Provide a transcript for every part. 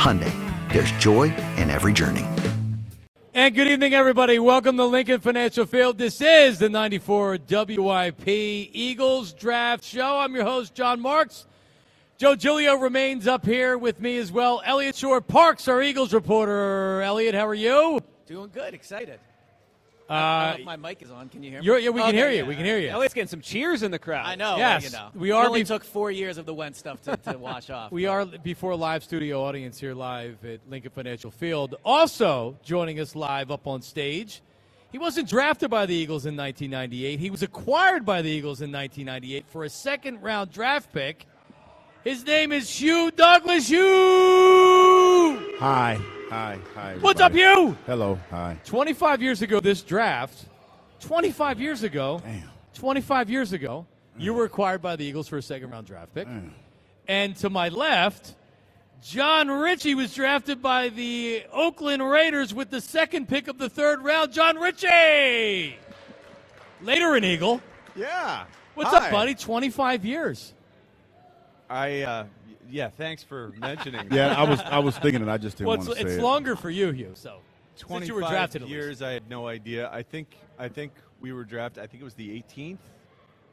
Hyundai, there's joy in every journey. And good evening, everybody. Welcome to Lincoln Financial Field. This is the 94 WIP Eagles Draft Show. I'm your host, Jon Marks. Joe Giglio remains up here with me as well. Eliot Shorr-Parks, our Eagles reporter. Eliot, how are you? Doing good, excited. Uh, I don't know if my mic is on. Can you hear me? You're, yeah, we can Okay, hear you. yeah. We can hear you. Eliot's getting some cheers in the crowd. I know. Yes, you know. we are It only bef- took four years of the Wentz stuff to, to wash off. We are before live studio audience here live at Lincoln Financial Field. Also joining us live up on stage. He wasn't drafted by the Eagles in 1998. He was acquired by the Eagles in 1998 for a second round draft pick. His name is Hugh Douglas. Hugh! Hi, hi, hi. What's up, everybody. Hugh? Hello, hi. 25 years ago, this draft, 25 years ago, Damn. 25 years ago, you were acquired by the Eagles for a second round draft pick. And to my left, Jon Ritchie was drafted by the Oakland Raiders with the second pick of the third round. Jon Ritchie! Later an Eagle. Yeah. What's Hi. up, buddy? 25 years. I uh, yeah. Thanks for mentioning. that. Yeah, I was I was thinking it. I just didn't Well, want it's, to say it's it. longer for you, Hugh. So, since 25 you were drafted at least. years. I had no idea. I think I think we were drafted. I think it was the 18th.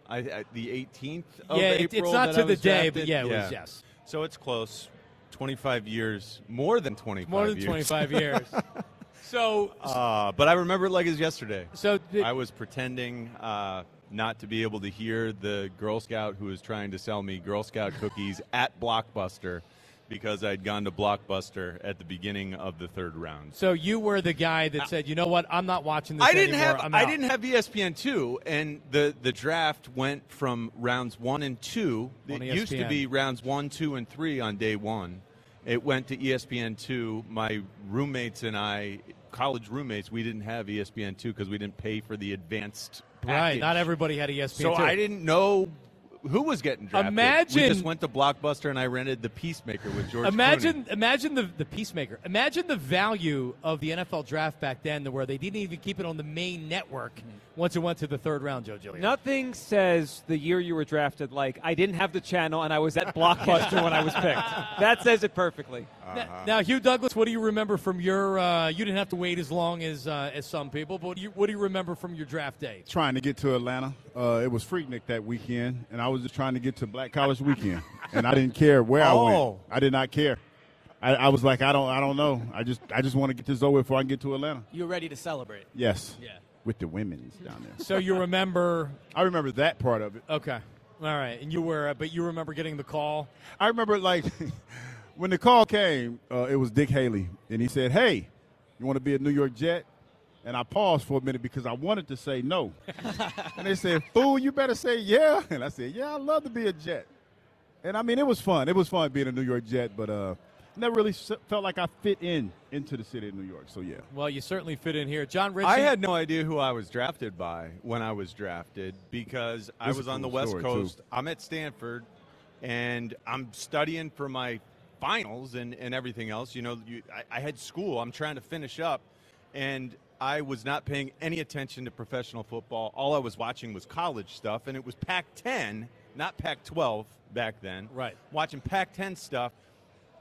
I, I the 18th. Of April. Yeah, it- it's not to the was day, drafted. but yeah, it was, yes. So it's close. 25 years, more than 25. More than years. 25 years. So, Uh, but I remember it like it was yesterday. so did- I was pretending uh, not to be able to hear the Girl Scout who was trying to sell me Girl Scout cookies at Blockbuster because I'd gone to Blockbuster at the beginning of the third round. So you were the guy that ah. said, "You know what? I'm not watching this I didn't anymore. have I out." didn't have ESPN two, and the the draft went from rounds one and two. On it used to be rounds one, two, and three on day one. It went to ESPN two. My roommates and I, college roommates, we didn't have ESPN two because we didn't pay for the advanced. Right. package. Not everybody had ESPN. So too. I didn't know who was getting drafted. Imagine- we just went to Blockbuster and I rented The Peacemaker with George. Imagine, Clooney. imagine the the peacemaker. Imagine the value of the NFL draft back then, to where they didn't even keep it on the main network once it went to the third round. Joe Giglio. Nothing says the year you were drafted like I didn't have the channel and I was at Blockbuster when I was picked. That says it perfectly. Now, now, Hugh Douglas, what do you remember from your? Uh, you didn't have to wait as long as uh, as some people, but what do you, what do you remember from your draft day? Trying to get to Atlanta. Uh, it was Freaknik that weekend, and I was just trying to get to Black College Weekend, and I didn't care where I went. Oh. I did not care. I, I was like, I don't, I don't know. I just, I just want to get this over before I can get to Atlanta. You're ready to celebrate. Yes. Yeah. With the women's down there. So you remember? I remember that part of it. Okay, all right, and you were, uh, but you remember getting the call. I remember like when the call came, uh, it was Dick Haley, and he said, "Hey, you want to be a New York Jet?" And I paused for a minute because I wanted to say no, and they said, "Fool, you better say yeah." And I said, "Yeah, I'd love to be a Jet." And I mean, it was fun. It was fun being a New York Jet, but uh, never really felt like I fit in into the city of New York. So yeah. Well, you certainly fit in here, Jon Ritchie. I had no idea who I was drafted by when I was drafted because I This is was a on the West Coast. too. I'm at Stanford, and I'm studying for my finals and, and everything else. You know, you, I, I had school. I'm trying to finish up, and I was not paying any attention to professional football. All I was watching was college stuff, and it was Pac 10, not Pac 12 back then. Right. Watching Pac 10 stuff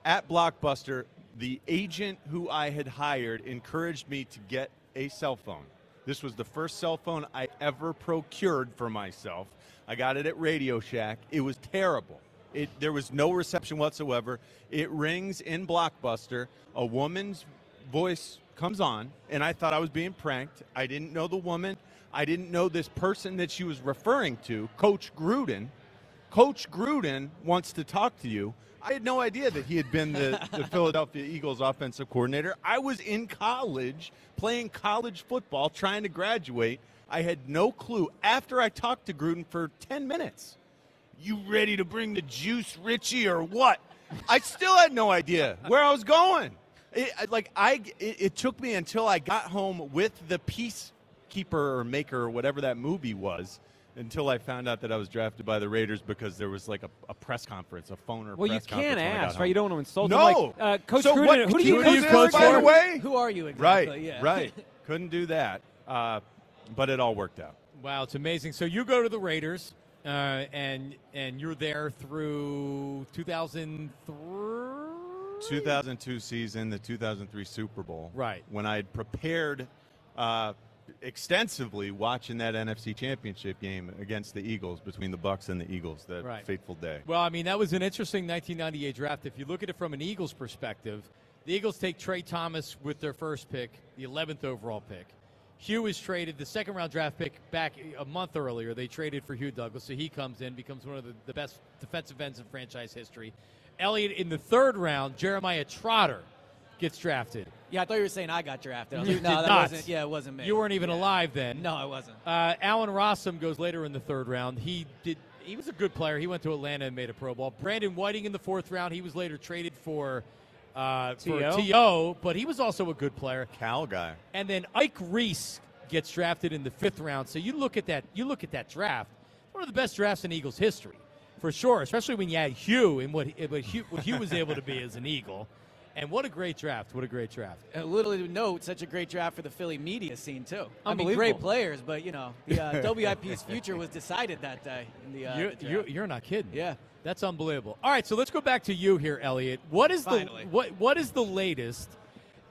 at Blockbuster. The agent who I had hired encouraged me to get a cell phone. This was the first cell phone I ever procured for myself. I got it at Radio Shack. It was terrible. It, there was no reception whatsoever. It rings in Blockbuster. A woman's voice comes on, and I thought I was being pranked. I didn't know the woman. I didn't know this person that she was referring to, Coach Gruden. Coach Gruden wants to talk to you. I had no idea that he had been the, the Philadelphia Eagles offensive coordinator. I was in college playing college football, trying to graduate. I had no clue. After I talked to Gruden for 10 minutes, you ready to bring the juice, Ritchie, or what? I still had no idea where I was going. It, like I, it, it took me until I got home with the peacekeeper or maker or whatever that movie was, until I found out that I was drafted by the Raiders because there was like a, a press conference, a phone or Well, you press conference can't when ask, right? You don't want to insult No. him. Like, uh, Coach So Gruden, what- who do you who coach do you coach by the way? Who are you exactly? Right, Yeah. right. Couldn't do that, uh, but it all worked out. Wow, it's amazing. So you go to the Raiders, uh, and and you're there through 2003. 2002 season, the 2003 Super Bowl. Right. When I had prepared uh, extensively watching that NFC Championship game against the Eagles, between the Bucks and the Eagles, that Right. fateful day. Well, I mean, that was an interesting 1998 draft. If you look at it from an Eagles perspective, the Eagles take Tra Thomas with their first pick, the 11th overall pick. Hugh is traded, the second round draft pick back a month earlier. They traded for Hugh Douglas, so he comes in, becomes one of the, the best defensive ends in franchise history. Eliot in the third round, Jeremiah Trotter gets drafted. Yeah, I thought you were saying I got drafted. I was You like, no, did that not. wasn't. Yeah, it wasn't me. You weren't even Yeah. alive then. No, I wasn't. Uh, Allen Rossum goes later in the third round. He did. He was a good player. He went to Atlanta and made a Pro Bowl. Brandon Whiting in the fourth round. He was later traded for uh, for T.O.? To, but he was also a good player. Cal guy. And then Ike Reese gets drafted in the fifth round. So you look at that. You look at that draft. One of the best drafts in Eagles history, for sure. Especially when you add Hugh and what, what, Hugh, what Hugh was able to be as an Eagle. And what a great draft! What a great draft. And little to note, such a great draft for the Philly media scene too. I mean, great players, but you know, the uh, WIP's future was decided that day in the. Uh, You're, the you're, you're not kidding. Yeah. That's unbelievable. All right, so let's go back to you here, Eliot. What is Finally. the what what is the latest?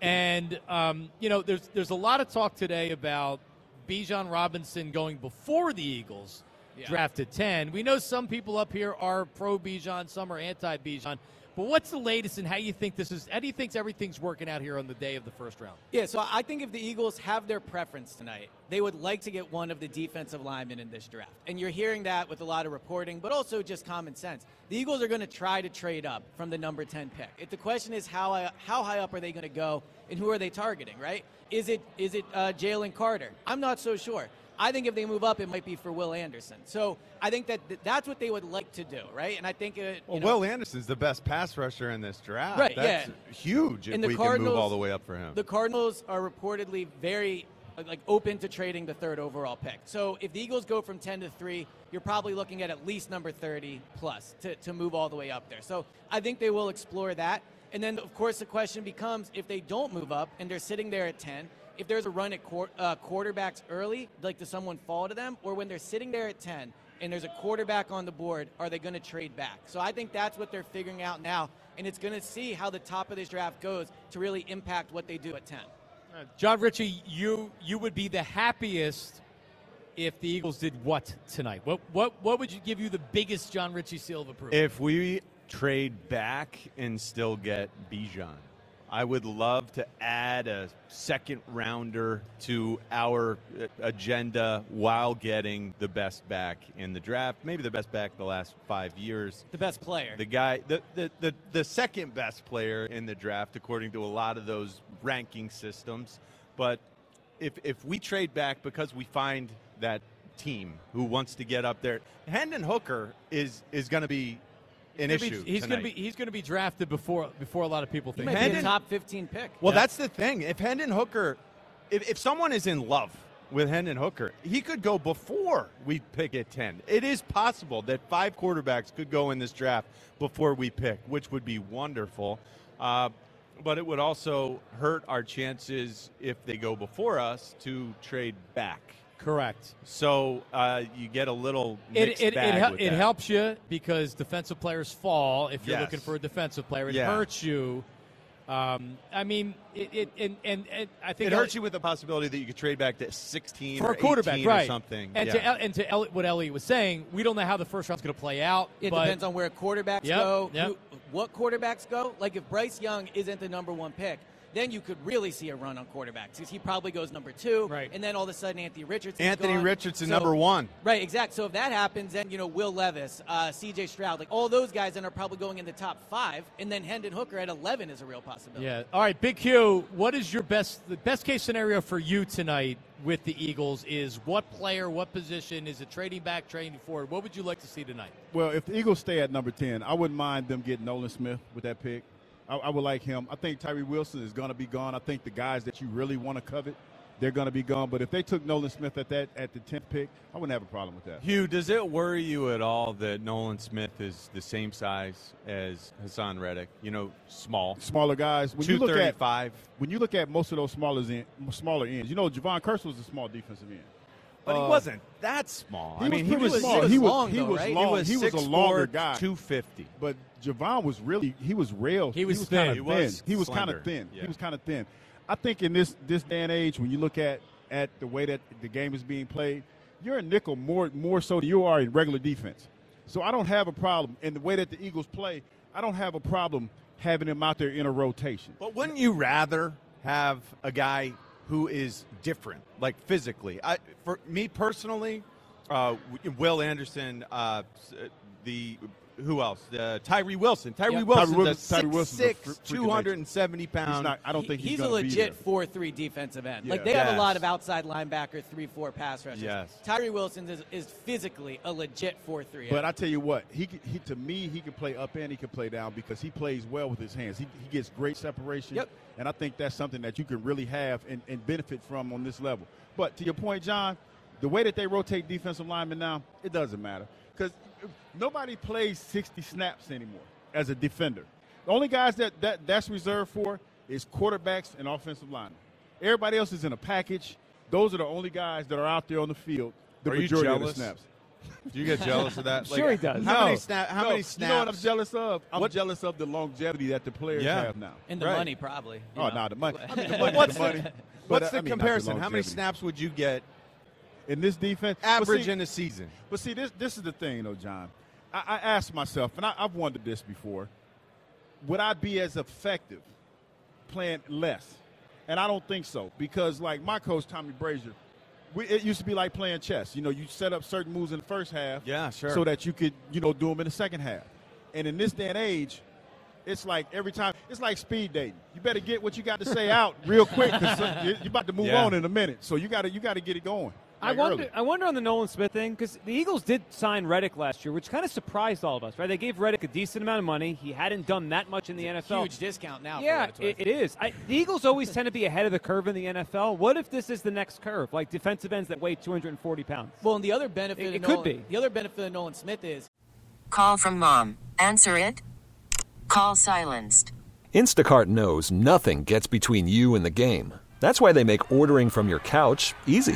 And um, you know, there's there's a lot of talk today about Bijan Robinson going before the Eagles Yeah. drafted ten. We know some people up here are pro Bijan, some are anti Bijan. But what's the latest and how you think this is? How do you think everything's working out here on the day of the first round? Yeah, so I think if the Eagles have their preference tonight, they would like to get one of the defensive linemen in this draft. And you're hearing that with a lot of reporting, but also just common sense. The Eagles are going to try to trade up from the number 10 pick. If the question is how high, how high up are they going to go and who are they targeting, right? Is it is it uh, Jalen Carter? I'm not so sure. I think if they move up, it might be for Will Anderson. So I think that th- that's what they would like to do, right? And I think, you Well, know, Will Anderson's the best pass rusher in this draft. Right, That's yeah. huge if And the we can move all the way up for him. The Cardinals are reportedly very like open to trading the third overall pick. So if the Eagles go from 10 to 3, you're probably looking at at least number 30 plus to, to move all the way up there. So I think they will explore that. And then, of course, the question becomes if they don't move up and they're sitting there at 10, if there's a run at quar- uh, quarterbacks early, like does someone fall to them? Or when they're sitting there at 10 and there's a quarterback on the board, are they going to trade back? So I think that's what they're figuring out now. And it's going to see how the top of this draft goes to really impact what they do at 10. Jon Ritchie, you you would be the happiest if the Eagles did what tonight? What what what would you give you the biggest Jon Ritchie seal of approval? If we trade back and still get Bijan, I would love to add a second rounder to our uh, agenda while getting the best back in the draft. Maybe the best back the last five years. The best player. The guy, the, the, the, the second best player in the draft, according to a lot of those ranking systems. But if, if we trade back because we find that team who wants to get up there, Hendon Hooker is, is going to be an He's gonna issue. be- he's going to be he's going to be drafted before before a lot of people He think. might be a Hendon- top 15 pick. Well, Yeah. that's the thing. If Hendon Hooker, if, if someone is in love with Hendon Hooker, he could go before we pick at 10. It is possible that five quarterbacks could go in this draft before we pick, which would be wonderful. Uh, But it would also hurt our chances if they go before us to trade back. Correct. So uh, you get a little It mixed it, it, bag hel- with it that. helps you because defensive players fall if you're Yes. looking for a defensive player. It Yeah. hurts you. Um, I mean, it, it and, and, and I think It hurts you with the possibility that you could trade back to 16 for or a quarterback, right? or something. And yeah. to and to El- what Eliot was saying, we don't know how the first round's going to play out. It but depends on where quarterbacks Yep, go, yep. who, what quarterbacks go. Like if Bryce Young isn't the number one pick, then you could really see a run on quarterbacks because he probably goes number two, Right. and then all of a sudden Anthony Richardson. Anthony gone. Richardson, So- number one. Right, exactly. So if that happens, then you know Will Levis, uh, C.J. Stroud, like all those guys, then are probably going in the top five, and then Hendon Hooker at eleven is a real possibility. Yeah. All right, Big Q. What is your best the best case scenario for you tonight with the Eagles? Is what player, what position? Is it trading back, trading forward? What would you like to see tonight? Well, if the Eagles stay at number 10, I wouldn't mind them getting Nolan Smith with that pick. I, I would like him. I think Tyree Wilson is going to be gone. I think the guys that you really want to covet, they're going to be gone. But if they took Nolan Smith at that at the 10th pick, I wouldn't have a problem with that. Hugh, does it worry you at all that Nolan Smith is the same size as Haason Reddick? You know, small, Smaller guys. When you look at 235. when you look at most of those smaller end, smaller ends, you know, Jevon Kearse was a small defensive end. But he Uh, wasn't that small. he I was mean, he was, small. was He was long, he though, was right? He was He was a 6'4", longer guy. 250. But Jevon was really he was real. He was kind thin. of He thin. was he was kind of thin. He was kind of thin. I think in this this day and age, when you look at at the way that the game is being played, you're a nickel more more so than you are in regular defense. So I don't have a problem in the way that the Eagles play. I don't have a problem having him out there in a rotation. But wouldn't you rather have a guy who is different, like physically? I, for me personally, uh, Will Anderson, uh, the who else? Uh, Tyree Wilson. Tyree Yep. Wilson's Tyree Wil- a Tyree Wilson's a 6'6", fr- freaking 270 pound. Not. I don't think he's, he's, a legit four-three defensive end. Like Yeah. they have a lot of outside linebacker, three-four pass rushers. Yes. Tyree Wilson is, is physically a legit four-three. But I tell you what, he, he to me he can play up and he can play down because he plays well with his hands. He, he gets great separation. Yep. And I think that's something that you can really have and, and benefit from on this level. But to your point, John, the way that they rotate defensive linemen now, it doesn't matter because nobody plays 60 snaps anymore as a defender. The only guys that, that that's reserved for is quarterbacks and offensive linemen. Everybody else is in a package. Those are the only guys that are out there on the field the Are you majority of the snaps. Do you get jealous of that? Sure he does. How No. many, sna- how No, many You know what I'm jealous of? I'm What- jealous of the longevity that the players Yeah. have now. and the Right. money probably. Oh, know. no, the money. I mean, the money, what's the money. the, But, what's uh, I mean, not comparison? How many snaps would you get in this defense? Average see- in a season? But see, this this is the thing, though, John. I, I asked myself, and I, I've wondered this before: Would I be as effective playing less? And I don't think so, because like my coach Tommy Brasher, we, it used to be like playing chess. You know, you set up certain moves in the first half, Yeah, sure. so that you could you know do them in the second half. And in this day and age, it's like every time it's like speed dating. You better get what you got to say out real quick because you're about to move Yeah. on in a minute. So you got to you got to get it going. I wonder. early. I wonder on the Nolan Smith thing because the Eagles did sign Reddick last year, which kind of surprised all of us. Right? They gave Reddick a decent amount of money. He hadn't done that much in the NFL. Huge discount now. Yeah, what it's it, it is. I, the Eagles always tend to be ahead of the curve in the NFL. What if this is the next curve, like defensive ends that weigh 240 pounds? Well, and the other benefit It- of it could Nolan, be. the other benefit of Nolan Smith is Call from mom. Answer it. Call silenced. Instacart knows nothing gets between you and the game. That's why they make ordering from your couch easy.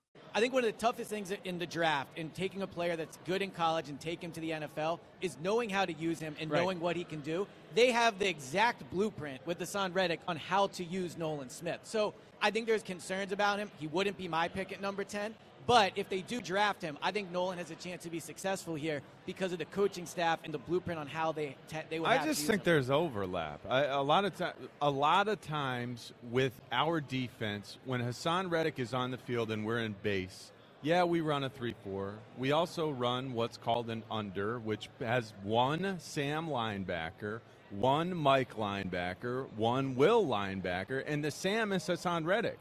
I think one of the toughest things in the draft in taking a player that's good in college and take him to the NFL is knowing how to use him and Right. knowing what he can do. They have the exact blueprint with Haason Reddick on how to use Nolan Smith. So I think there's concerns about him. He wouldn't be my pick at number 10. But if they do draft him, I think Nolan has a chance to be successful here because of the coaching staff and the blueprint on how they te- they would. I have just think him. there's overlap. I, a lot of time, a lot of times with our defense, when Haason Reddick is on the field and we're in base, yeah, we run a three-four. We also run what's called an under, which has one Sam linebacker, one Mike linebacker, one Will linebacker, and the Sam is Haason Reddick.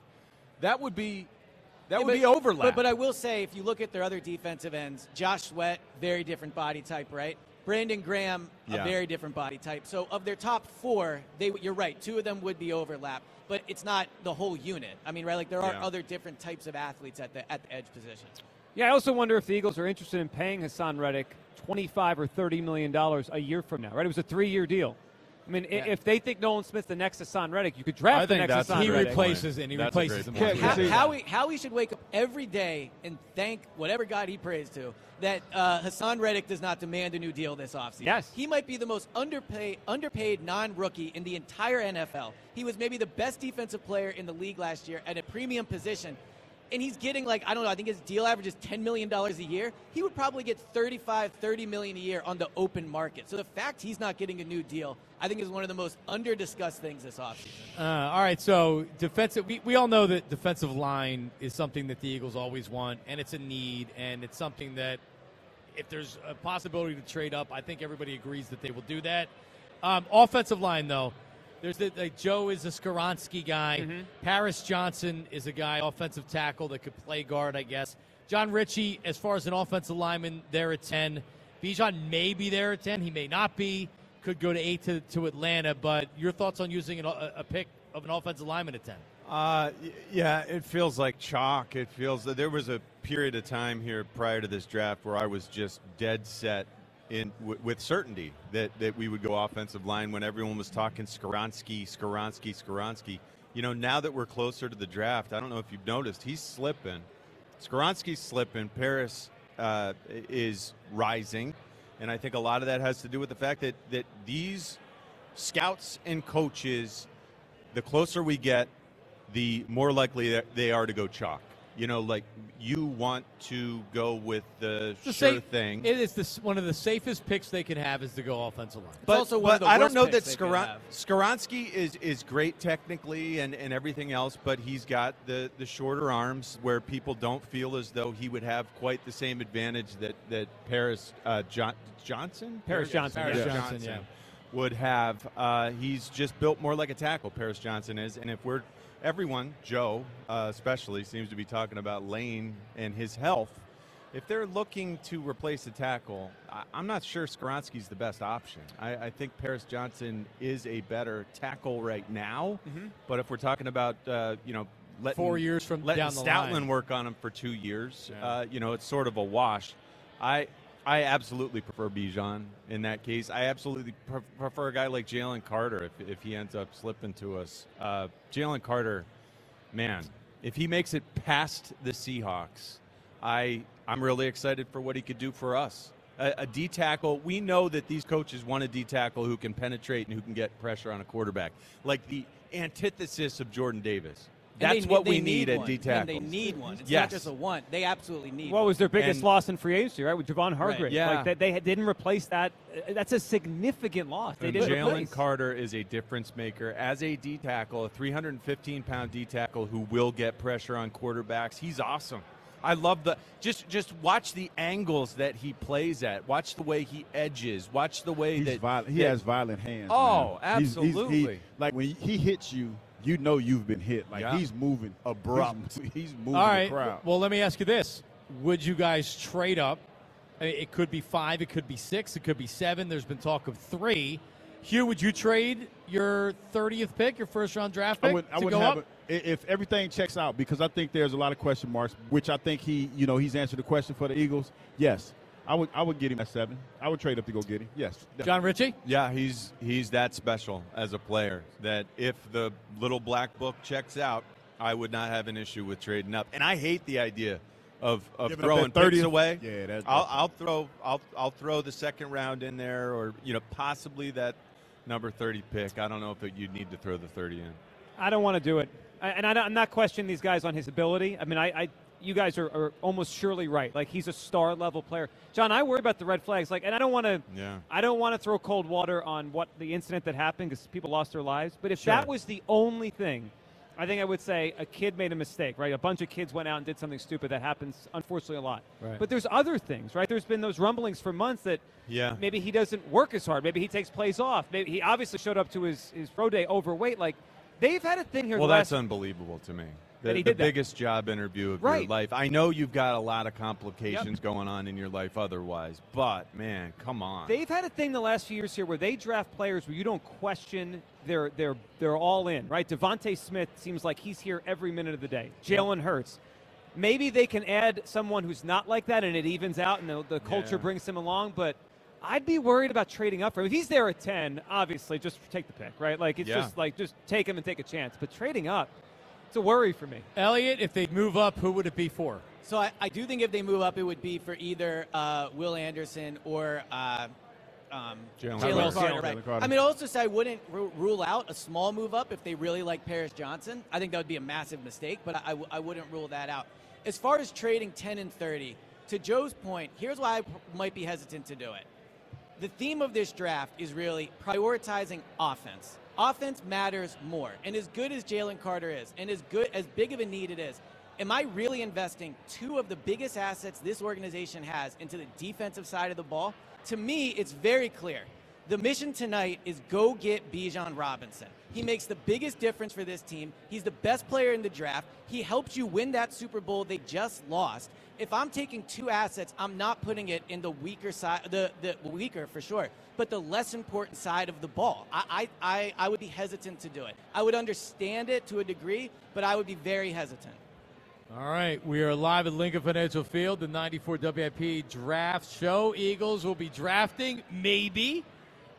That would be that would but- be overlap. But, but I will say, if you look at their other defensive ends, Josh Sweat, very different body type, right? Brandon Graham, Yeah. a very different body type. So of their top four, they you're right, two of them would be overlap, but it's not the whole unit. I mean, right? Like there are Yeah. other different types of athletes at the at the edge position. Yeah, I also wonder if the Eagles are interested in paying Haason Reddick 25 or 30 million dollars a year from now. Right? It was a three-year deal. I mean, Yeah. if they think Nolan Smith's the next Haason Reddick, you could I draft the think next that's Haason a he great replaces and he That's replaces him. point. How, See- Howie, Howie should wake up every day and thank whatever God he prays to that uh, Haason Reddick does not demand a new deal this offseason. Yes. He might be the most underpaid, underpaid non rookie in the entire NFL. He was maybe the best defensive player in the league last year at a premium position. And he's getting like, I don't know, I think his deal average is $10 million a year. He would probably get 35, 30 million a year on the open market. So the fact he's not getting a new deal, I think is one of the most under discussed things this offseason. Uh, all right, so defensive. We, we all know that defensive line is something that the Eagles always want, and it's a need, and it's something that if there's a possibility to trade up, I think everybody agrees that they will do that. Um, offensive line, though, there's the, like Joe is a Skoronski guy. Paris Johnson is a guy, offensive tackle that could play guard, I guess. Jon Ritchie, as far as an offensive lineman, there at ten. Bijan may be there at ten. He may not be. Could go to eight to, to Atlanta. But your thoughts on using an, a, a pick of an offensive lineman at ten? Uh, yeah, it feels like chalk. It feels that there was a period of time here prior to this draft where I was just dead set in w- with certainty that, that we would go offensive line when everyone was talking Skoronski, Skoronski, Skoronski. You know, now that we're closer to the draft, I don't know if you've noticed, he's slipping. Skoronski's slipping. Paris uh, is rising. And I think a lot of that has to do with the fact that, that these scouts and coaches, the closer we get, the more likely they are to go chalk. You know, like you want to go with the The sure safe- thing. It is the, one of the safest picks they can have is to go offensive line. but also one of but the I don't know that picks Skaron- Skoronski is, is great technically and, and everything else, but he's got the, the shorter arms where people don't feel as though he would have quite the same advantage that, that Paris uh, John, Johnson? Paris Johnson, Paris yeah. Johnson, Johnson, yeah. would have. Uh, he's just built more like a tackle, Paris Johnson is. And if we're everyone, Joe uh, especially, seems to be talking about Lane and his health. If they're looking to replace a tackle, I, I'm not sure Skoronski's the best option. I, I think Paris Johnson is a better tackle right now. But if we're talking about, uh, you know, letting, Four years from letting down Stoutland line. work on him for two years, Yeah. uh, you know, it's sort of a wash. I I absolutely prefer Bijan in that case. I absolutely pre- prefer a guy like Jalen Carter if, if he ends up slipping to us. Uh, Jalen Carter, man, if he makes it past the Seahawks, I I'm really excited for what he could do for us. A, a D tackle. We know that these coaches want a D tackle who can penetrate and who can get pressure on a quarterback, like the antithesis of Jordan Davis. And That's they, what they we need, at one. D And tackles. they need one. It's yes. not just a one. They absolutely need What one. was their biggest And- loss in free agency, right? With Javon Hargrave. Yeah. Like, they, they didn't replace that. Uh, That's a significant loss. They And didn't Jalen replace. Carter is a difference maker as a D tackle, a 315 pound D tackle who will get pressure on quarterbacks. He's awesome. I love the just just watch the angles that he plays at. Watch the way he edges. Watch the way He's that violent. He that- has violent hands. Oh, man. He's- he's- he- absolutely. like when he hits you, you know you've been hit. Like Yeah. he's moving Abrupt. He's, he's moving All right. the crowd. Well, let me ask you this: Would you guys trade up? I mean, It could be five, it could be six, it could be seven. There's been talk of three. Hugh, would you trade your 30th pick, your first round draft pick, I would, I to would go have up? a, if everything checks out because I think there's a lot of question marks, which I think he, you know, he's answered the question for the Eagles. Yes, I would, I would get him at seven. I would trade up to go get him. Yes, Jon Ritchie? Yeah, he's he's that special as a player that if the little black book checks out, I would not have an issue with trading up. And I hate the idea of, of throwing that 30th picks away. Yeah, that- I'll, I'll throw I'll I'll throw the second round in there, or you know possibly that number thirty pick. I don't know if it, you'd need to throw the thirty in. I don't want to do it. I, and I am not questioning these guys on his ability. I mean, I, I you guys are, are almost surely right. Like he's a star level player. John, I worry about the red flags. Like, and I don't want to. Yeah. I don't want to throw cold water on what the incident that happened because people lost their lives. But if Sure. that was the only thing, I think I would say a kid made a mistake, right? A bunch of kids went out and did something stupid. That happens, unfortunately, a lot. Right. But there's other things, right? There's been those rumblings for months that Yeah. maybe he doesn't work as hard. Maybe he takes plays off. Maybe he obviously showed up to his, his pro day overweight. Like they've had a thing here. Well, that's unbelievable to me. The, the biggest job interview of your life. I know you've got a lot of complications going on in your life otherwise, but man, come on. They've had a thing the last few years here where they draft players where you don't question they're they're they're all in, right? DeVonta Smith seems like he's here every minute of the day. Jalen Hurts. Maybe they can add someone who's not like that and it evens out and the, the culture Yeah. brings him along, but I'd be worried about trading up for him. If he's there at 10, obviously just take the pick, right? Like it's Yeah. just like just take him and take a chance. But trading up, it's a worry for me. Eliot, if they move up, who would it be for? So I, I do think if they move up, it would be for either uh, Will Anderson or uh, um, Jalen Jalen Carter. Carter. Jalen Right. Carter. I mean, also say I wouldn't ru- rule out a small move up if they really like Paris Johnson. I think that would be a massive mistake, but I, I w- I wouldn't rule that out. As far as trading 10 and 30, to Joe's point, here's why I p- might be hesitant to do it. The theme of this draft is really prioritizing offense. Offense matters more. And as good as Jalen Carter is, and as good as big of a need it is, am I really investing two of the biggest assets this organization has into the defensive side of the ball? To me, it's very clear. The mission tonight is go get Bijan Robinson. He makes the biggest difference for this team. He's the best player in the draft. He helped you win that Super Bowl they just lost. If I'm taking two assets, I'm not putting it in the weaker side, the, the weaker for sure, but the less important side of the ball. I, I, I, I would be hesitant to do it. I would understand it to a degree, but I would be very hesitant. All right, we are live at Lincoln Financial Field, the 94 WIP draft show. Eagles will be drafting, maybe,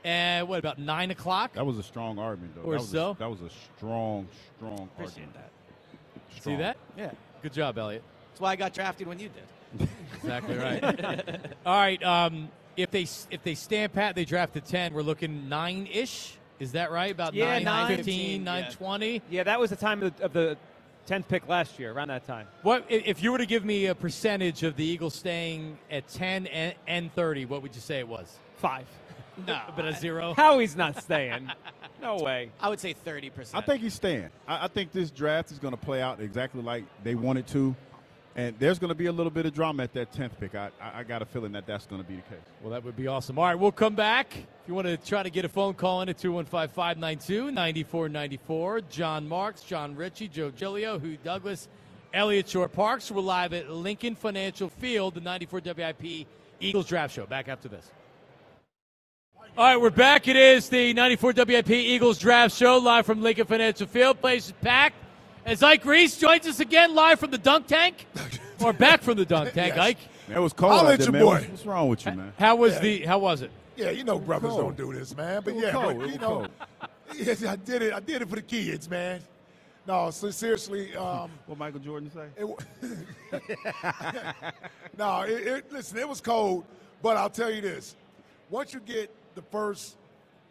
and what about 9 o'clock? That was a strong argument, though. Or that was so? A, that was a strong, strong Appreciate argument. that. See that? Yeah. Good job, Eliot. That's why I got drafted when you did. Exactly right. All right, um, if they if they stand pat, they draft drafted 10. We're looking 9-ish. Is that right? About Yeah, 9, nine. 15, Yeah. 920? Yeah, that was the time of the, of the 10th pick last year, around that time. What if you were to give me a percentage of the Eagles staying at 10 and, and 30, what would you say it was? Five. No, but a zero. How he's not staying. No way. I would say 30%. I think he's staying. I, I think this draft is going to play out exactly like they wanted to, and there's going to be a little bit of drama at that tenth pick. I, I, I got a feeling that that's going to be the case. Well, that would be awesome. All right, we'll come back. If you want to try to get a phone call in at 215 592 9494, Jon Marks, Jon Ritchie, Joe Giglio, Hugh Douglas, Eliot Shorr-Parks. We're live at Lincoln Financial Field, the 94 WIP Eagles Draft Show. Back after this. All right, we're back. It is the 94 WIP Eagles Draft Show, live from Lincoln Financial Field. Place is packed. As Ike Reese joins us again, live from the dunk tank, or back from the dunk tank. Yes. Ike, It was cold Holla out there, your man. boy. What's, what's wrong with you, man? how was the? How was it? Yeah, you know brothers cold. don't do this, man. But It was yeah, cold. but, It you was know, cold. yes, I did it. I did it for the kids, man. No, so seriously, um, What Michael Jordan say? it, no, it, it, listen, it was cold, but I'll tell you this: once you get the first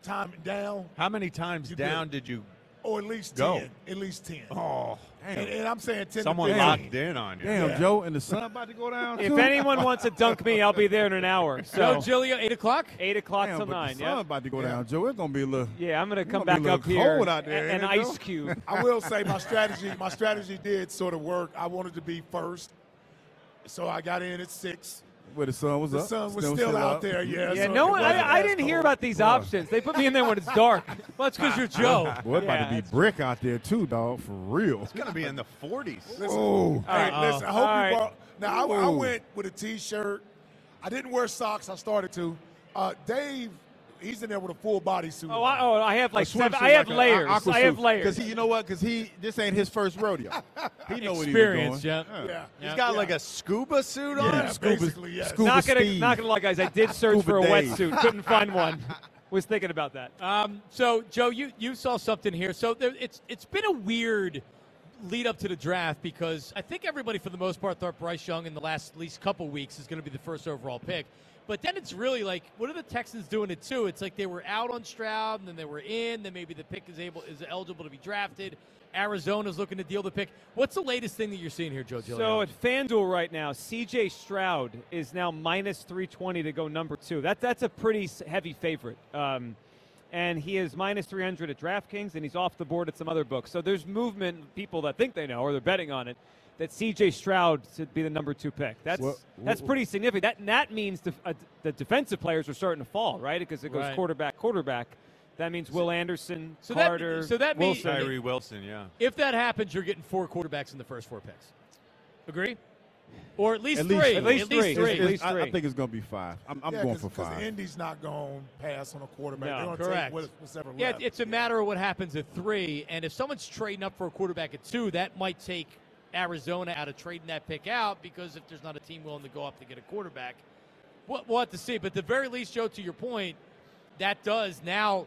time down, How many times down did. did you Or at least Go. ten. At least ten. Oh, and, and I'm saying ten. Someone to 15. locked in on you. Damn, Yeah. Joe, and the sun about to go down. If anyone wants to dunk me, I'll be there in an hour. So, So Giglio, 8 o'clock? eight o'clock Damn, till but nine. the sun Yeah. about to go down, Joe. It's gonna be a little. Yeah, I'm gonna come gonna back up here. cold out there, a- an ice Joe? cube. I will say my strategy. My strategy did sort of work. I wanted to be first, so I got in at six. Where the sun was The up. sun was still out up. there. Yeah. Yeah, so no one. I, I didn't hear about these options. They put me in there when it's dark. Well, it's because you're Joe. Boy, it about to be brick out there too, dog. For real. It's gonna be in the 40s. Oh, Hey, Uh-oh. listen. I hope All you right. brought. Now I, I went with a T-shirt. I didn't wear socks. I started to. Uh, Dave, he's in there with a full body suit. Oh, I, oh, I have like A seven. I have like layers. aqua I have layers. Cause he, you know what? Because he this ain't his first rodeo. He know what he doing. yeah. yeah. He's got like a scuba suit on. Yeah, Scuba- basically, yes. scuba- not gonna, Steve. not gonna lie, guys. I did search for a Dave. wetsuit. Couldn't find one. Was thinking about that. Um, so, Joe, you, you saw something here. So there, it's it's been a weird lead up to the draft because I think everybody, for the most part, thought Bryce Young in the last at least couple weeks is going to be the first overall pick. But then it's really like, what are the Texans doing it too? It's like they were out on Stroud, and then they were in. Then maybe the pick is able is eligible to be drafted. Arizona's looking to deal the pick. What's the latest thing that you're seeing here, Joe? So Giuliano? at FanDuel right now, C.J. Stroud is now minus 320 to go number two. That, that's a pretty heavy favorite. Um, and he is minus 300 at DraftKings, and he's off the board at some other books. So there's movement, people that think they know, or they're betting on it, that C.J. Stroud should be the number two pick. That's, What- that's what- pretty significant. That, that means the, uh, the defensive players are starting to fall, right? Because it goes Right. quarterback, quarterback. That means Will Anderson, so that- Carter, so that means- Wilson. Tyree Wilson, yeah. if that happens, you're getting four quarterbacks in the first four picks. Agree? Or at least At three. least- At least three. three. It's- It's- least I, I think it's gonna be five. I'm, I'm yeah, going cause, for 'cause five. Indy's not going to pass on a quarterback. No, They're correct. take what- what's ever Yeah, left. it's a matter of what happens at three. And if someone's trading up for a quarterback at two, that might take Arizona out of trading that pick out because if there's not a team willing to go up to get a quarterback, we'll, we'll have to see. But at the very least, Joe, to your point, that does now.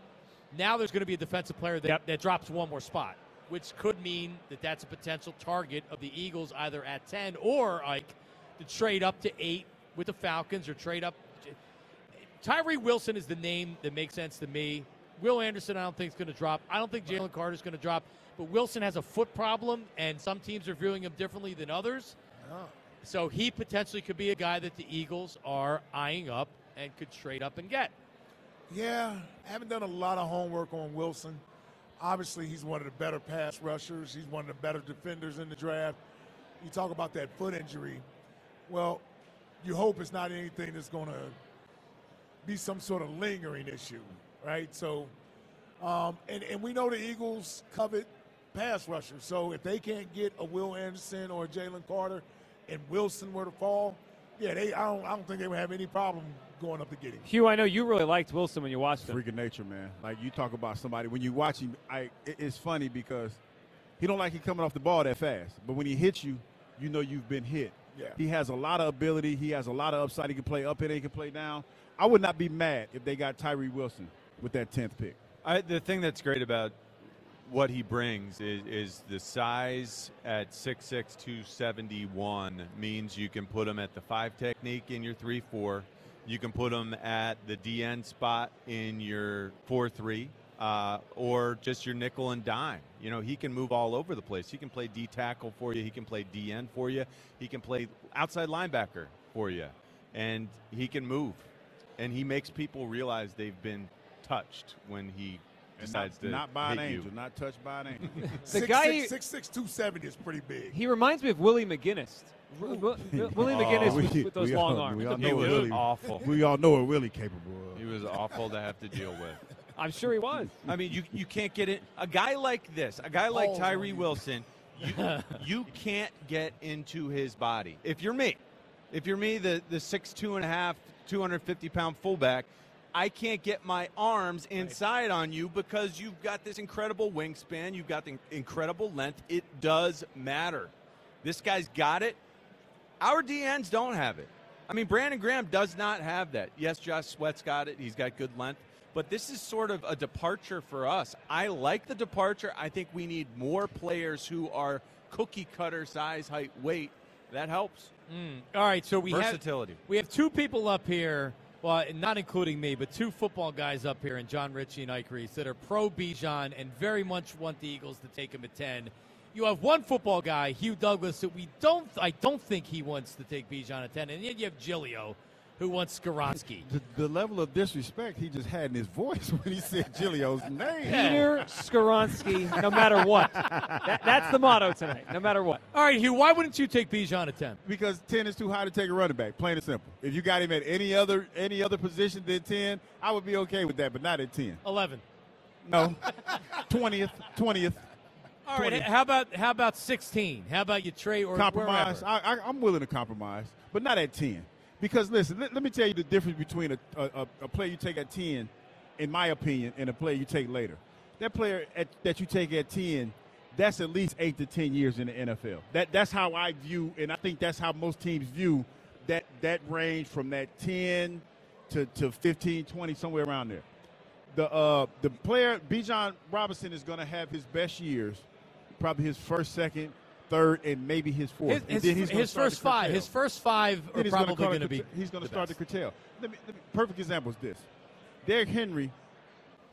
Now there's going to be a defensive player that, Yep. that drops one more spot, which could mean that that's a potential target of the Eagles either at ten or Ike to trade up to eight with the Falcons or trade up. Tyree Wilson is the name that makes sense to me. Will Anderson, I don't think is going to drop. I don't think Jalen Carter is going to drop. But Wilson has a foot problem, and some teams are viewing him differently than others. So he potentially could be a guy that the Eagles are eyeing up and could trade up and get. Yeah, I haven't done a lot of homework on Wilson. Obviously, he's one of the better pass rushers. He's one of the better defenders in the draft. You talk about that foot injury. Well, you hope it's not anything that's going to be some sort of lingering issue, right? So, um, and, and we know the Eagles covet pass rusher. So if they can't get a Will Anderson or a Jalen Carter and Wilson were to fall, yeah, they I don't I don't think they would have any problem going up to get him. Hugh, I know you really liked Wilson when you watched him. Freak of nature, man. Like you talk about somebody when you watch him. I it- it's funny because he don't like he coming off the ball that fast, but when he hits you, you know you've been hit. Yeah. He has a lot of ability. He has a lot of upside. He can play up and he can play down. I would not be mad if they got Tyree Wilson with that tenth pick. I, the thing that's great about what he brings is, is the size at 6'6", 271 means you can put him at the five technique in your 3-4. You can put him at the DN spot in your 4-3. Uh, or just your nickel and dime. You know, he can move all over the place. He can play D tackle for you. He can play DN for you. He can play outside linebacker for you. And he can move. And he makes people realize they've been touched when he decides not, to not by an hit you. angel, not touched by an angel. The Six, guy- six, six, six, two seventy is pretty big. He reminds me of Willie McGinest. Wi- Wi- Willie oh, McGinest Oh, with, we- with those we long all- arms. we all He know what was Willie- awful. we all know what Willie capable of. He was awful to have to deal with. I'm sure he was. I mean, you you can't get it. A guy like this, a guy like Balls Tyree on you. Wilson, you you can't get into his body. If you're me, if you're me, the the six two and a half, two hundred fifty pound fullback, I can't get my arms inside on you because you've got this incredible wingspan, you've got the incredible length. It does matter. This guy's got it. Our DNs don't have it. I mean, Brandon Graham does not have that. Yes, Josh Sweat's got it. He's got good length. But this is sort of a departure for us. I like the departure. I think we need more players who are cookie cutter size, height, weight. That helps. Mm. All right, so we have Versatility. we have two people up here well, not including me, but two football guys up here, and Jon Ritchie and Ike Reese, that are pro Bijan and very much want the Eagles to take him at 10. You have one football guy, Hugh Douglas, that we don't, I don't think he wants to take Bijan at 10. And then you have Giglio, who wants Skoronski. The, the level of disrespect he just had in his voice when he said Giglio's name. Peter Skoronski, no matter what. That, that's the motto tonight, no matter what. All right, Hugh, why wouldn't you take Bijan at 10? Because 10 is too high to take a running back, plain and simple. If you got him at any other any other position than 10, I would be okay with that, but not at 10. 11. No. 20th, 20th. All right, 20. how about how about 16? How about you trade or compromise. wherever? I, I, I'm willing to compromise, but not at 10. Because listen, let, let me tell you the difference between a, a, a- player you take at 10, in my opinion, and a player you take later. That player at, that you take at 10, that's at least eight to 10 years in the NFL. That that's how I view, and I think that's how most teams view that that range from that 10 to, to 15, 20, somewhere around there. The uh, the player Bijan Robinson is going to have his best years, probably his first, second, third, and maybe his fourth. His, And his, then he's his first five, his first five are he's gonna probably going to be. He's going the to start best. to curtail. Let me, let me, perfect example is this: Derrick Henry,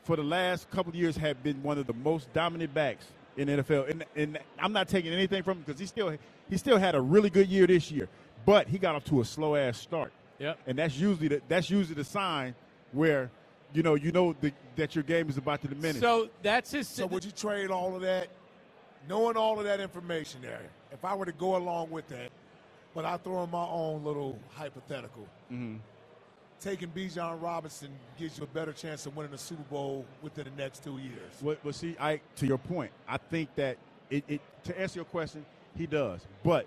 for the last couple of years, have been one of the most dominant backs in NFL. And, and I'm not taking anything from him because he still he still had a really good year this year, but he got off to a slow ass start. Yep. And that's usually the, that's usually the sign where you know you know the, that your game is about to diminish. So that's his. So would you trade all of that, knowing all of that information there? If I were to go along with that, but I throw in my own little hypothetical, Mhm. taking Bijan Robinson gives you a better chance of winning the Super Bowl within the next two years. Well, well, see, I to your point, I think that it, it to answer your question, he does. But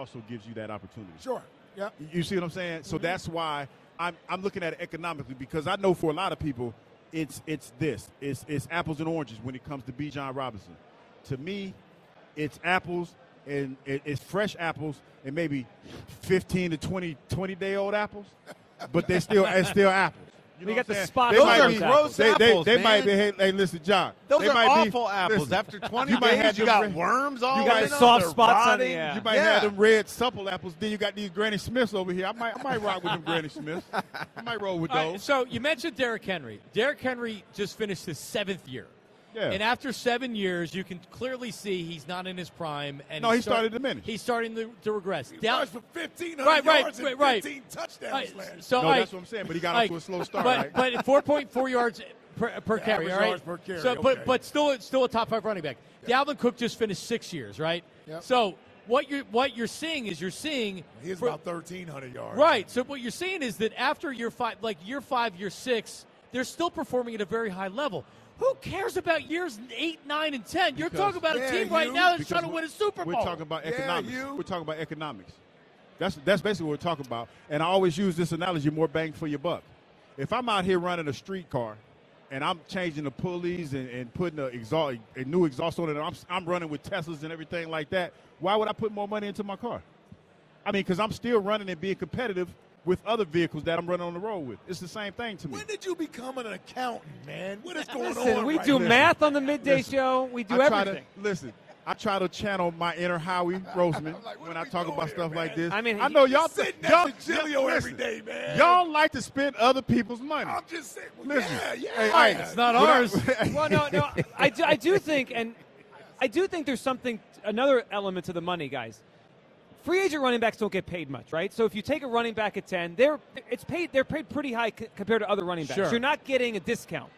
Also gives you that opportunity. Sure. Yeah. You see what I'm saying? So mm-hmm. that's why I'm, I'm looking at it economically because I know for a lot of people, it's it's this. It's it's apples and oranges when it comes to Bijan Robinson. To me, it's apples and it's fresh apples and maybe 15 to 20 20 day old apples, but they're still it's still apples. You We know got the I'm spot saying? They might be- apples. They, they, apples, they might be. Hey, hey, listen, John. Those they are might awful be, apples. listen, After 20 you might days, have you got red- worms all you got in them. soft They're spots on the rotting. you might Yeah. have them red supple apples. Then you got these Granny Smiths over here. I might, I might rock with them Granny Smiths. I might roll with All right, those. so you mentioned Derrick Henry. Derrick Henry just finished his seventh year. Yeah. And after seven years, you can clearly see he's not in his prime. And No, he start- started to diminish. He's starting to, to regress. He Down- for 1,500 right, right, yards right, right. 15 touchdowns Right, last. So No, I- that's what I'm saying, but he got off to a slow start, But, right? but 4.4 yards per, per carry, all right? yards per carry, so, but okay. but still, still a top five running back. Dalvin Cook just finished six years, right? Yep. So what you're what you're seeing is you're seeing He's for- about 1,300 yards. Right. So what you're seeing is that after year five, like year five, year six, they're still performing at a very high level. Who cares about years eight, nine, and ten? You're Because- talking about a Yeah, team right you- now that's trying to win a Super Bowl. We're talking about Yeah, economics. you. We're talking about economics. That's that's basically what we're talking about. And I always use this analogy: more bang for your buck. If I'm out here running a street car, and I'm changing the pulleys and, and putting a, exhaust, a new exhaust on it, and I'm, I'm running with Teslas and everything like that, why would I put more money into my car? I mean, because I'm still running and being competitive with other vehicles that I'm running on the road with. It's the same thing to me. When did you become an accountant, man? What is going Listen, on? we right do now? math on the midday Listen, show. We do I try everything. To, listen, I try to channel my inner Howie Roseman Like, when I talk about here, stuff man? like this. I mean, I know y'all Sitting y'all, next to Giglio every listen, day, man. Y'all like to spend other people's money. I'm just saying. Listen, yeah, yeah. hey, yeah. hey, It's not when I- ours. well, no, no. I do, I do think, and I do think there's something, another element to the money, guys. Free agent running backs don't get paid much, right? So if you take a running back at ten, they're it's paid they're paid pretty high c- compared to other running backs. Sure. You're not getting a discount.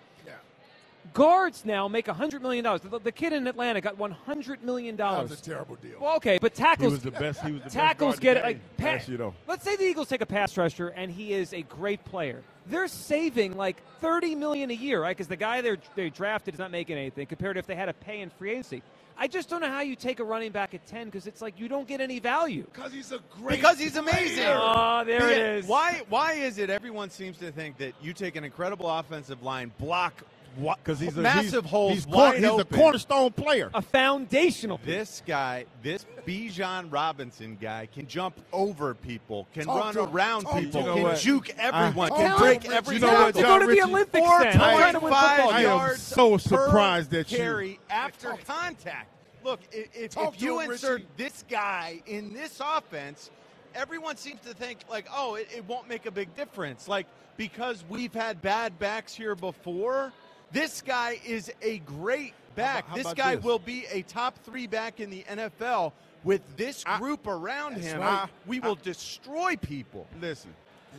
Guards now make $100 million. The, the kid in Atlanta got $100 million. That was a terrible deal. Well, okay, but tackles. He was the best. He was the best tackles guard get it. Like, pa- you year, though. let's say the Eagles take a pass rusher and he is a great player. They're saving like 30 million a year, right? Because the guy they're, they drafted is not making anything compared to if they had to pay in free agency. I just don't know how you take a running back at 10 because it's like you don't get any value. Because he's a great Because he's amazing. Oh, there it Yeah, is. Why? Why is it everyone seems to think that you take an incredible offensive line, block Because he's a massive he's, holes He's, wide he's a cornerstone player. A foundational. This guy, this Bijan Robinson guy, can jump over people, can Talk run to around Talk people, him. You know can what? juke everyone, I- can break him, every You know what, to tackle. go to the Ritchie? Olympics Four then. Try to point win five football I am yards so surprised that you- carry after contact. Look, i- if, if you him, insert Ritchie. this guy in this offense, everyone seems to think like, oh, it, it won't make a big difference. Like because we've had bad backs here before, this guy is a great back. how this about guy this? will be a top three back in the NFL. With this I- group around him, right. we will destroy people. Listen,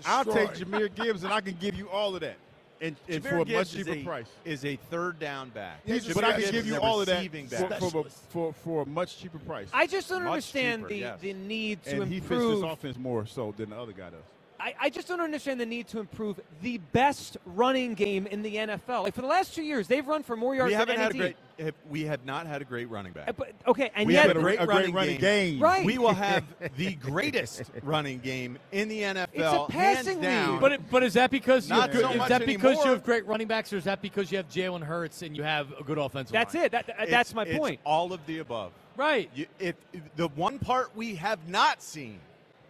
I'll take Destroyed. Jahmyr Gibbs, and I can give you all of that, and, and for a much Gibbs is cheaper a, price. Is a third down back. He's a but I can Gibbs give you all of that receiving for, for, for, for a much cheaper price. I just don't Much understand cheaper, the, yes. the need to and he fits improve. this offense more so than the other guy does. I, I just don't understand the need to improve the best running game in the NFL. Like for the last two years, they've run for more yards We haven't any had a great. have- We have not had a great running back. Uh, But okay, and we yet have a great, a great running, running game. game. Right. We will have the greatest running game in the NFL. It's a passing hands down. league. But it, but is that because you Not have, good- so is that because anymore. you have great running backs, or is that because you have Jalen Hurts and you have a good offensive that's line? it. That, It's- that's my it's point. all of the above. Right. You, if, if the one part we have not seen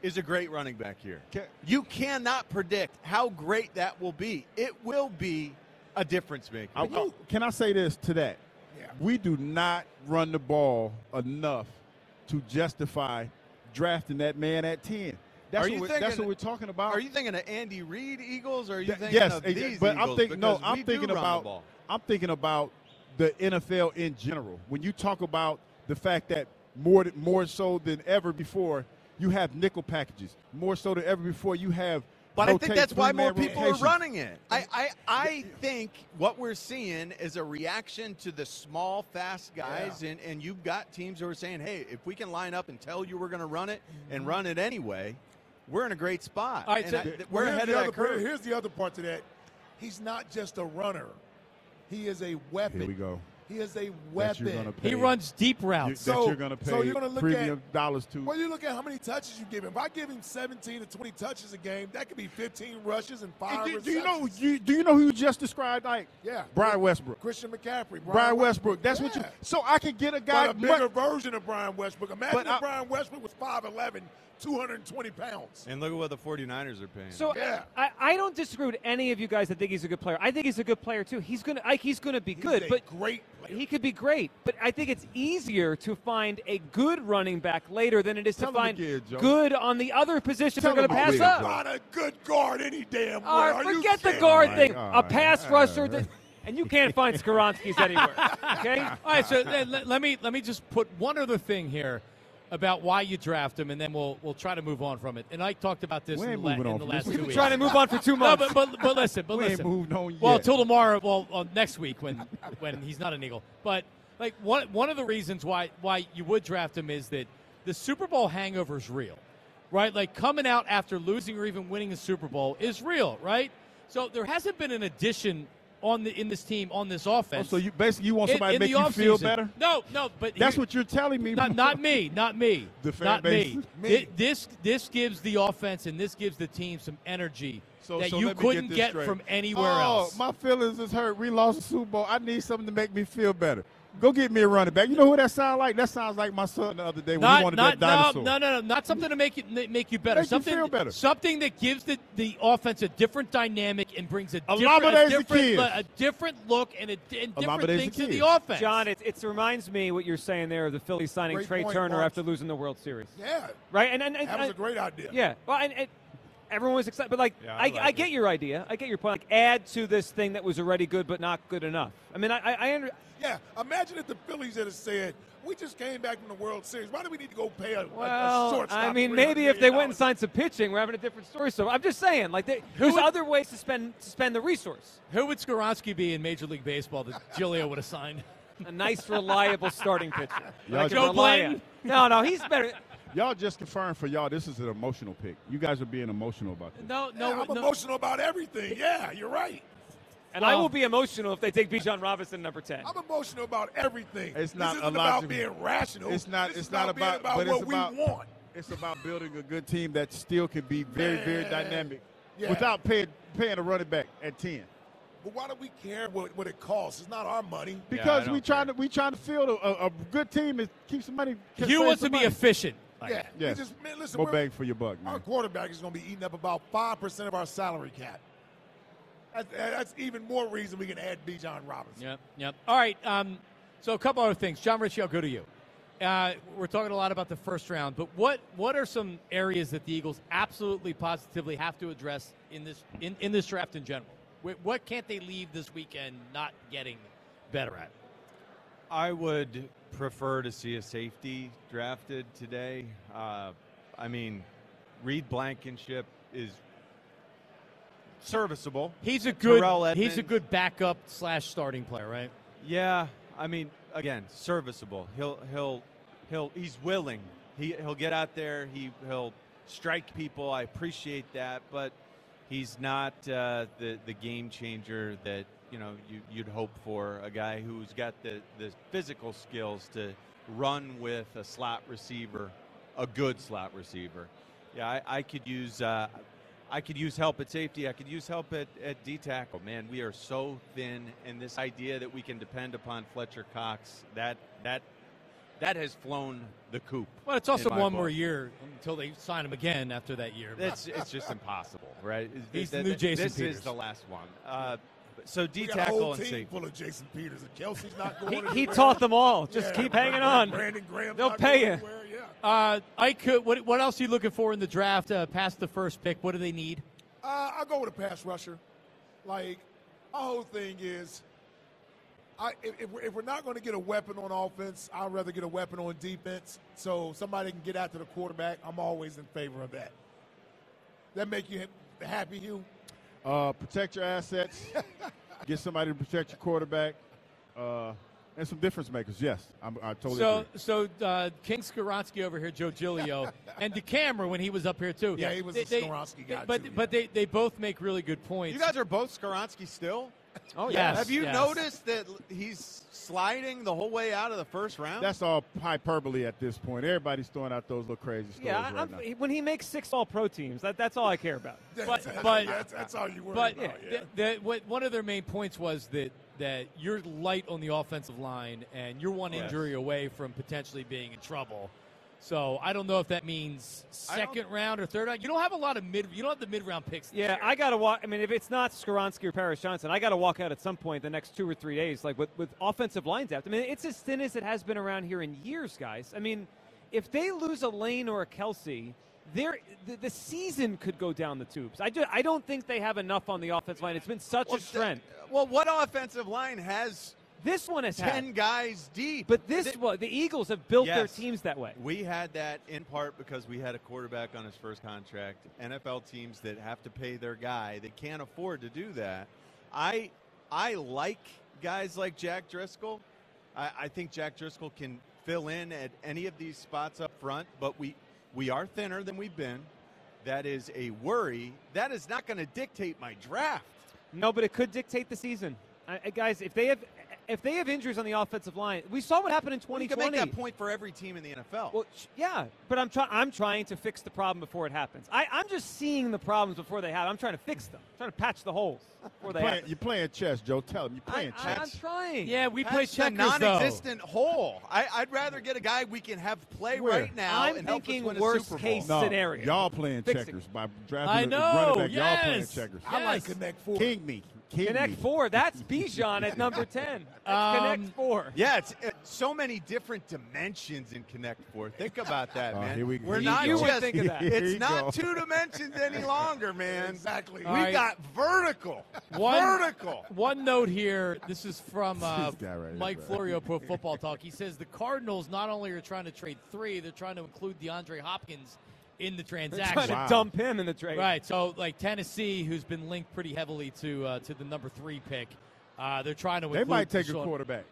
is a great running back here. Can- You cannot predict how great that will be. It will be a difference maker. I- I- can I say this to that? Yeah. We do not run the ball enough to justify drafting that man at ten. That's Are what you we're, thinking- that's what we're talking about. Are you thinking of Andy Reid Eagles, or are you Th- thinking yes, of ex- these but I'm thinking no. I'm thinking the about. I'm thinking about the NFL in general. When you talk about the fact that more more so than ever before, you have nickel packages. More so than ever before, you have. But I think that's why more people are running it. I, I, I think what we're seeing is a reaction to the small, fast guys, and, and you've got teams who are saying, hey, if we can line up and tell you we're going to run it and mm-hmm. run it anyway, we're in a great spot. All right, And so I- th- we're Well, here's ahead the of other that curve. part- Here's the other part to that. He's not just a runner. He is a weapon. Here we go. He is a weapon. pay. He runs deep You- routes. that So- you're going to pay so you're gonna look premium dollars to. Well, you look at how many touches you give him. If I give him 17 to 20 touches a game, that could be 15 rushes and five do, do you know? You, do you know who you just described? Like Yeah. Brian Westbrook. Christian McCaffrey. Brian Westbrook. That's what you. Yeah. So I can get a guy. But a bigger much- version of Brian Westbrook. Imagine But if I- Brian Westbrook was 5'11", 220 pounds. And look at what the 49ers are paying. So Yeah. I, I don't disagree with any of you guys that think he's a good player. I think he's a good player too. He's gonna Ike, he's gonna be good, He's a but great player. he could be great. But I think it's easier to find a good running back later than it is Tell to find again, Joe. good on the other positions Tell they're going to pass again, up. Joe. Not a good guard any damn way. All right, Are you forget the kidding guard oh me? thing. All A pass rusher, that, and you can't find Skoronskis anywhere. Okay. All right, so let, let me let me just put one other thing here about why you draft him, and then we'll we'll try to move on from it. And I talked about this We in, ain't the, la- in the last two We've been weeks. trying to move on for two No, months. but, but but listen, but We ain't listen. moved on Well, yet. till tomorrow. Well, uh, next week when when he's not an Eagle. But like one one of the reasons why why you would draft him is that the Super Bowl hangover is real, right? Like coming out after losing or even winning a Super Bowl is real, right? So there hasn't been an addition on the in this team on this Oh, offense. so you basically you want somebody in to make you feel better? No, no, but That's here- what you're telling me. not, not me, not me, The fan not base? me. Me. Thi- This this gives the offense and this gives the team some energy So, that so you get couldn't this get from anywhere oh, else. my feelings is hurt. We lost the Super Bowl. I need something to make me feel better. Go get me a running back. You know who that sounds like? That sounds like my son the other day when he not, wanted not, that dinosaur. no, no, no, no, not something to make you make you better. Make you something, feel better. something that gives the, the offense a different dynamic and brings a different, a different, kid. a different look and a, and different Olamide's thing to the offense. John, it, it reminds me what you're saying there of the Phillies signing Great Trea point, Turner Mark. after losing the World Series. Yeah, Right? And, and, and that was and- a great idea. Yeah. Well, and, and Everyone was excited, but like Yeah, I I, like I get your idea. I get your point. Like add to this thing that was already good but not good enough. I mean, I I, I under, Yeah, imagine if the Phillies had said, "We just came back from the World Series. Why do we need to go pay a, a- a well, shortstop?" I mean, maybe if they went and signed some pitching, we're having a different story. So I'm just saying, like, they, there's other ways to spend to spend the resource. Who would Skoronski be in Major League Baseball that Giglio would have signed? A nice, reliable starting pitcher. Y'all I can just- rely. No, no, he's better. Y'all just confirmed for y'all this is an emotional pick. You guys are being emotional about this. No, Yeah, I'm emotional about everything. Yeah, you're right. And I will um, be emotional if they take Bijan Robinson number ten. I'm emotional about everything. It's not this a isn't lot about to- being rational. It's not. This it's not about. about but what it's we about. want. It's about building a good team that still can be very, very dynamic Yeah. without paying paying a running back at ten. But why do we care what, what it costs? It's not our money. Because we trying to we trying to field a, a, a good team and keep some money. You want to be money. efficient. Yeah, we Yes. just man, listen. More we're- bang for your buck, man. Our quarterback is going to be eating up about five percent of our salary cap. That's, that's even more reason we can add Bijan Robinson. Yep, yep. All right. Um, so a couple other things. Jon Ritchie, I'll go to you. Uh, we're talking a lot about the first round, but what what are some areas that the Eagles absolutely positively have to address in this in, in this draft in general? What can't they leave this weekend not getting better at? I would prefer to see a safety drafted today. Uh, I mean, Reed Blankenship is serviceable. He's a good he's a good backup slash starting player, right? Yeah, I mean, again, serviceable. He'll he'll he'll he's willing. He he'll get out there. He he'll strike people. I appreciate that, but he's not uh, the the game changer that you know you, you'd hope for. A guy who's got the the physical skills to run with a slot receiver, a good slot receiver. Yeah, I, I could use. Uh, I could use help at safety. I could use help at, at D tackle. Man, we are so thin, and this idea that we can depend upon Fletcher Cox that that that has flown the coop. Well, it's also one book. more year until they sign him again after that year. but- It's it's just impossible, right? He's the that- new Jason This Peters. is the last one. Uh, so D We got a tackle and team safety. full of Jason Peters, and Kelce's not going. he anywhere. taught them all. Just Yeah, keep hanging on. Brandon Graham. They'll pay you. anywhere, Yeah. Uh, Ike, could- what, what else are you looking for in the draft uh, past the first pick? What do they need? Uh, I'll go with a pass rusher. Like, my whole thing is, I, if, if, we're, if we're not going to get a weapon on offense, I'd rather get a weapon on defense. So somebody can get after the quarterback. I'm always in favor of that. That make you happy, Hugh? Uh, protect your assets. Get somebody to protect your quarterback. Uh, and some difference makers. Yes, I'm, I totally So, agree. so uh, King Skoronski over here, Joe Giglio, and DeCamera when he was up here too. Yeah, he was a Skoronski guy, But too, but they, they both make really good points. You guys are both Skoronski still. Oh Yes, Have you yes. noticed that he's sliding the whole way out of the first round? That's all hyperbole at this point. Everybody's throwing out those little crazy stories Yeah, right I'm, now. when he makes six all pro teams, that, that's all I care about. That's, but- that's, that's all you worry But about. Yeah. th- that- what, one of their main points was that that you're light on the offensive line and you're one Yes. injury away from potentially being in trouble. So I don't know if that means second round or third round. You don't have a lot of mid. You don't have the mid round picks. Yeah. I got to walk. I mean, if it's not Skoronski or Paris Johnson, I got to walk out at some point the next two or three days, like with, with offensive lines depth. I mean, it's as thin as it has been around here in years, guys. I mean, if they lose a Lane or a Kelce, they're, the, the season could go down the tubes. I, just, I don't think they have enough on the offensive line. It's been such Well, a strength. well, what offensive line has This one has had. ten guys deep? But this Th- one, the Eagles have built their teams that way. We had that in part because we had a quarterback on his first contract. NFL teams that have to pay their guy, they can't afford to do that. I I like guys like Jack Driscoll. I, I think Jack Driscoll can fill in at any of these spots up front, but we we are thinner than we've been. That is a worry. That is not going to dictate my draft. No, but it could dictate the season. Guys, if they have if they have injuries on the offensive line, we saw what happened in 2020. Well, you 2020. can make that point for every team in the NFL. Well, yeah, but I'm trying. I'm trying to fix the problem before it happens. I, I'm just seeing the problems before they happen. I'm trying to fix them. I'm trying to patch the holes before they Playing- happen. you're playing chess, Joe. Tell him you're playing I, I'm trying. yeah, we play That's checkers though. non-existent hole. I, I'd rather get a guy we can have play Where? right now I'm and help us thinking win a worst Super Bowl. case no, scenario. y'all playing Fix checkers by drafting I a know, running back. Y'all playing yes. checkers. I like Connect Four. King me, kidding Connect me? Four. That's Bijan at number 10. That's Um, Connect Four. Yeah, it's uh, so many different dimensions in Connect Four. Think about that, Oh, man. here we go. We're Here you not go. just think of that. It's not go. two dimensions any longer, man. Exactly. We All right. got vertical. One- vertical. One note here. This is from uh, This guy right Mike bro. Florio, Pro Football Talk. He says the Cardinals not only are trying to trade three, they're trying to include DeAndre Hopkins in the They're transaction. trying to dump him in the trade. Right. So, like Tennessee, who's been linked pretty heavily to uh, to the number three pick, uh, they're trying to. They might take a quarterback.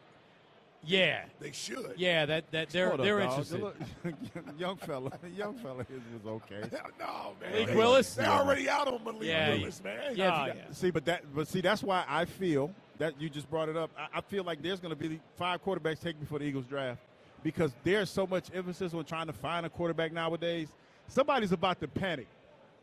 Yeah. They should. Yeah. That that they're Hold they're dog. interested. Look, young fella, young fella is was okay. No, man. Malik Willis? They're already out on Malik Yeah. Willis, man. Yeah. Oh, yeah. See, but that, but see, that's why I feel that you just brought it up. I, I feel like there's going to be five quarterbacks taken before the Eagles draft because there's so much emphasis on trying to find a quarterback nowadays. Somebody's about to panic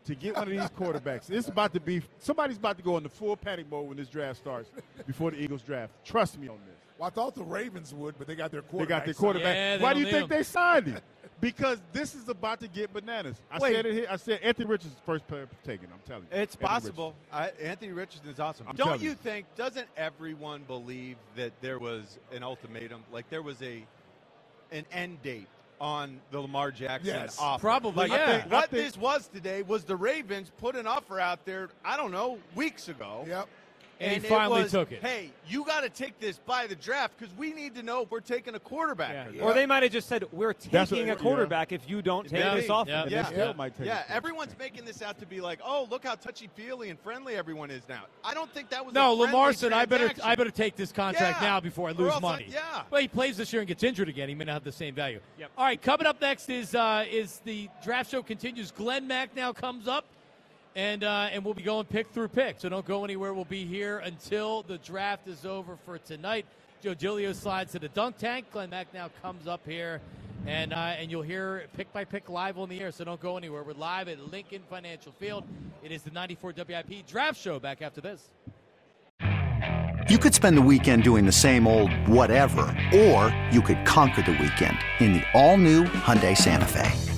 to get one of these quarterbacks. It's about to be somebody's about to go into full panic mode when this draft starts before the Eagles draft. Trust me on this. Well, I thought the Ravens would, but they got their quarterback. They got their quarterback. Yeah, Why don't you think him. they signed him? Because this is about to get bananas. I Wait. said it here. I said Anthony Richards is first player taken. I'm telling you. It's Anthony possible. I, Anthony Richardson is awesome. I'm Don't you you. think? Doesn't everyone believe that there was an ultimatum? Like there was a an end date on the Lamar Jackson Yes. offer. Probably, Like, yeah. Think what think- this was today was the Ravens put an offer out there. I don't know weeks ago. Yep. And he it finally was, took it. Hey, you got to take this by the draft because we need to know if we're taking a quarterback. Yeah. or not." Or they might have just said, "We're taking what- a quarterback if you don't take this off." Yeah. And Yeah. might take Yeah, everyone's making this out to be like, oh, look how touchy feely and friendly everyone is now. I don't think that was No, a Lamar said I better. I better take this contract Yeah. now before I lose else I- money. yeah. Well, he plays this year and gets injured again. He may not have the same value. Yep. All right, coming up next is uh, is the draft show continues. Glen Macnow comes up, and uh, and we'll be going pick through pick. So don't go anywhere. We'll be here until the draft is over for tonight. Joe Giglio slides to the dunk tank. Glen Macnow comes up here. And, uh, and you'll hear pick by pick live on the air, so don't go anywhere. We're live at Lincoln Financial Field. It is the 94 WIP Draft Show. Back after this. You could spend the weekend doing the same old whatever, or you could conquer the weekend in the all-new Hyundai Santa Fe.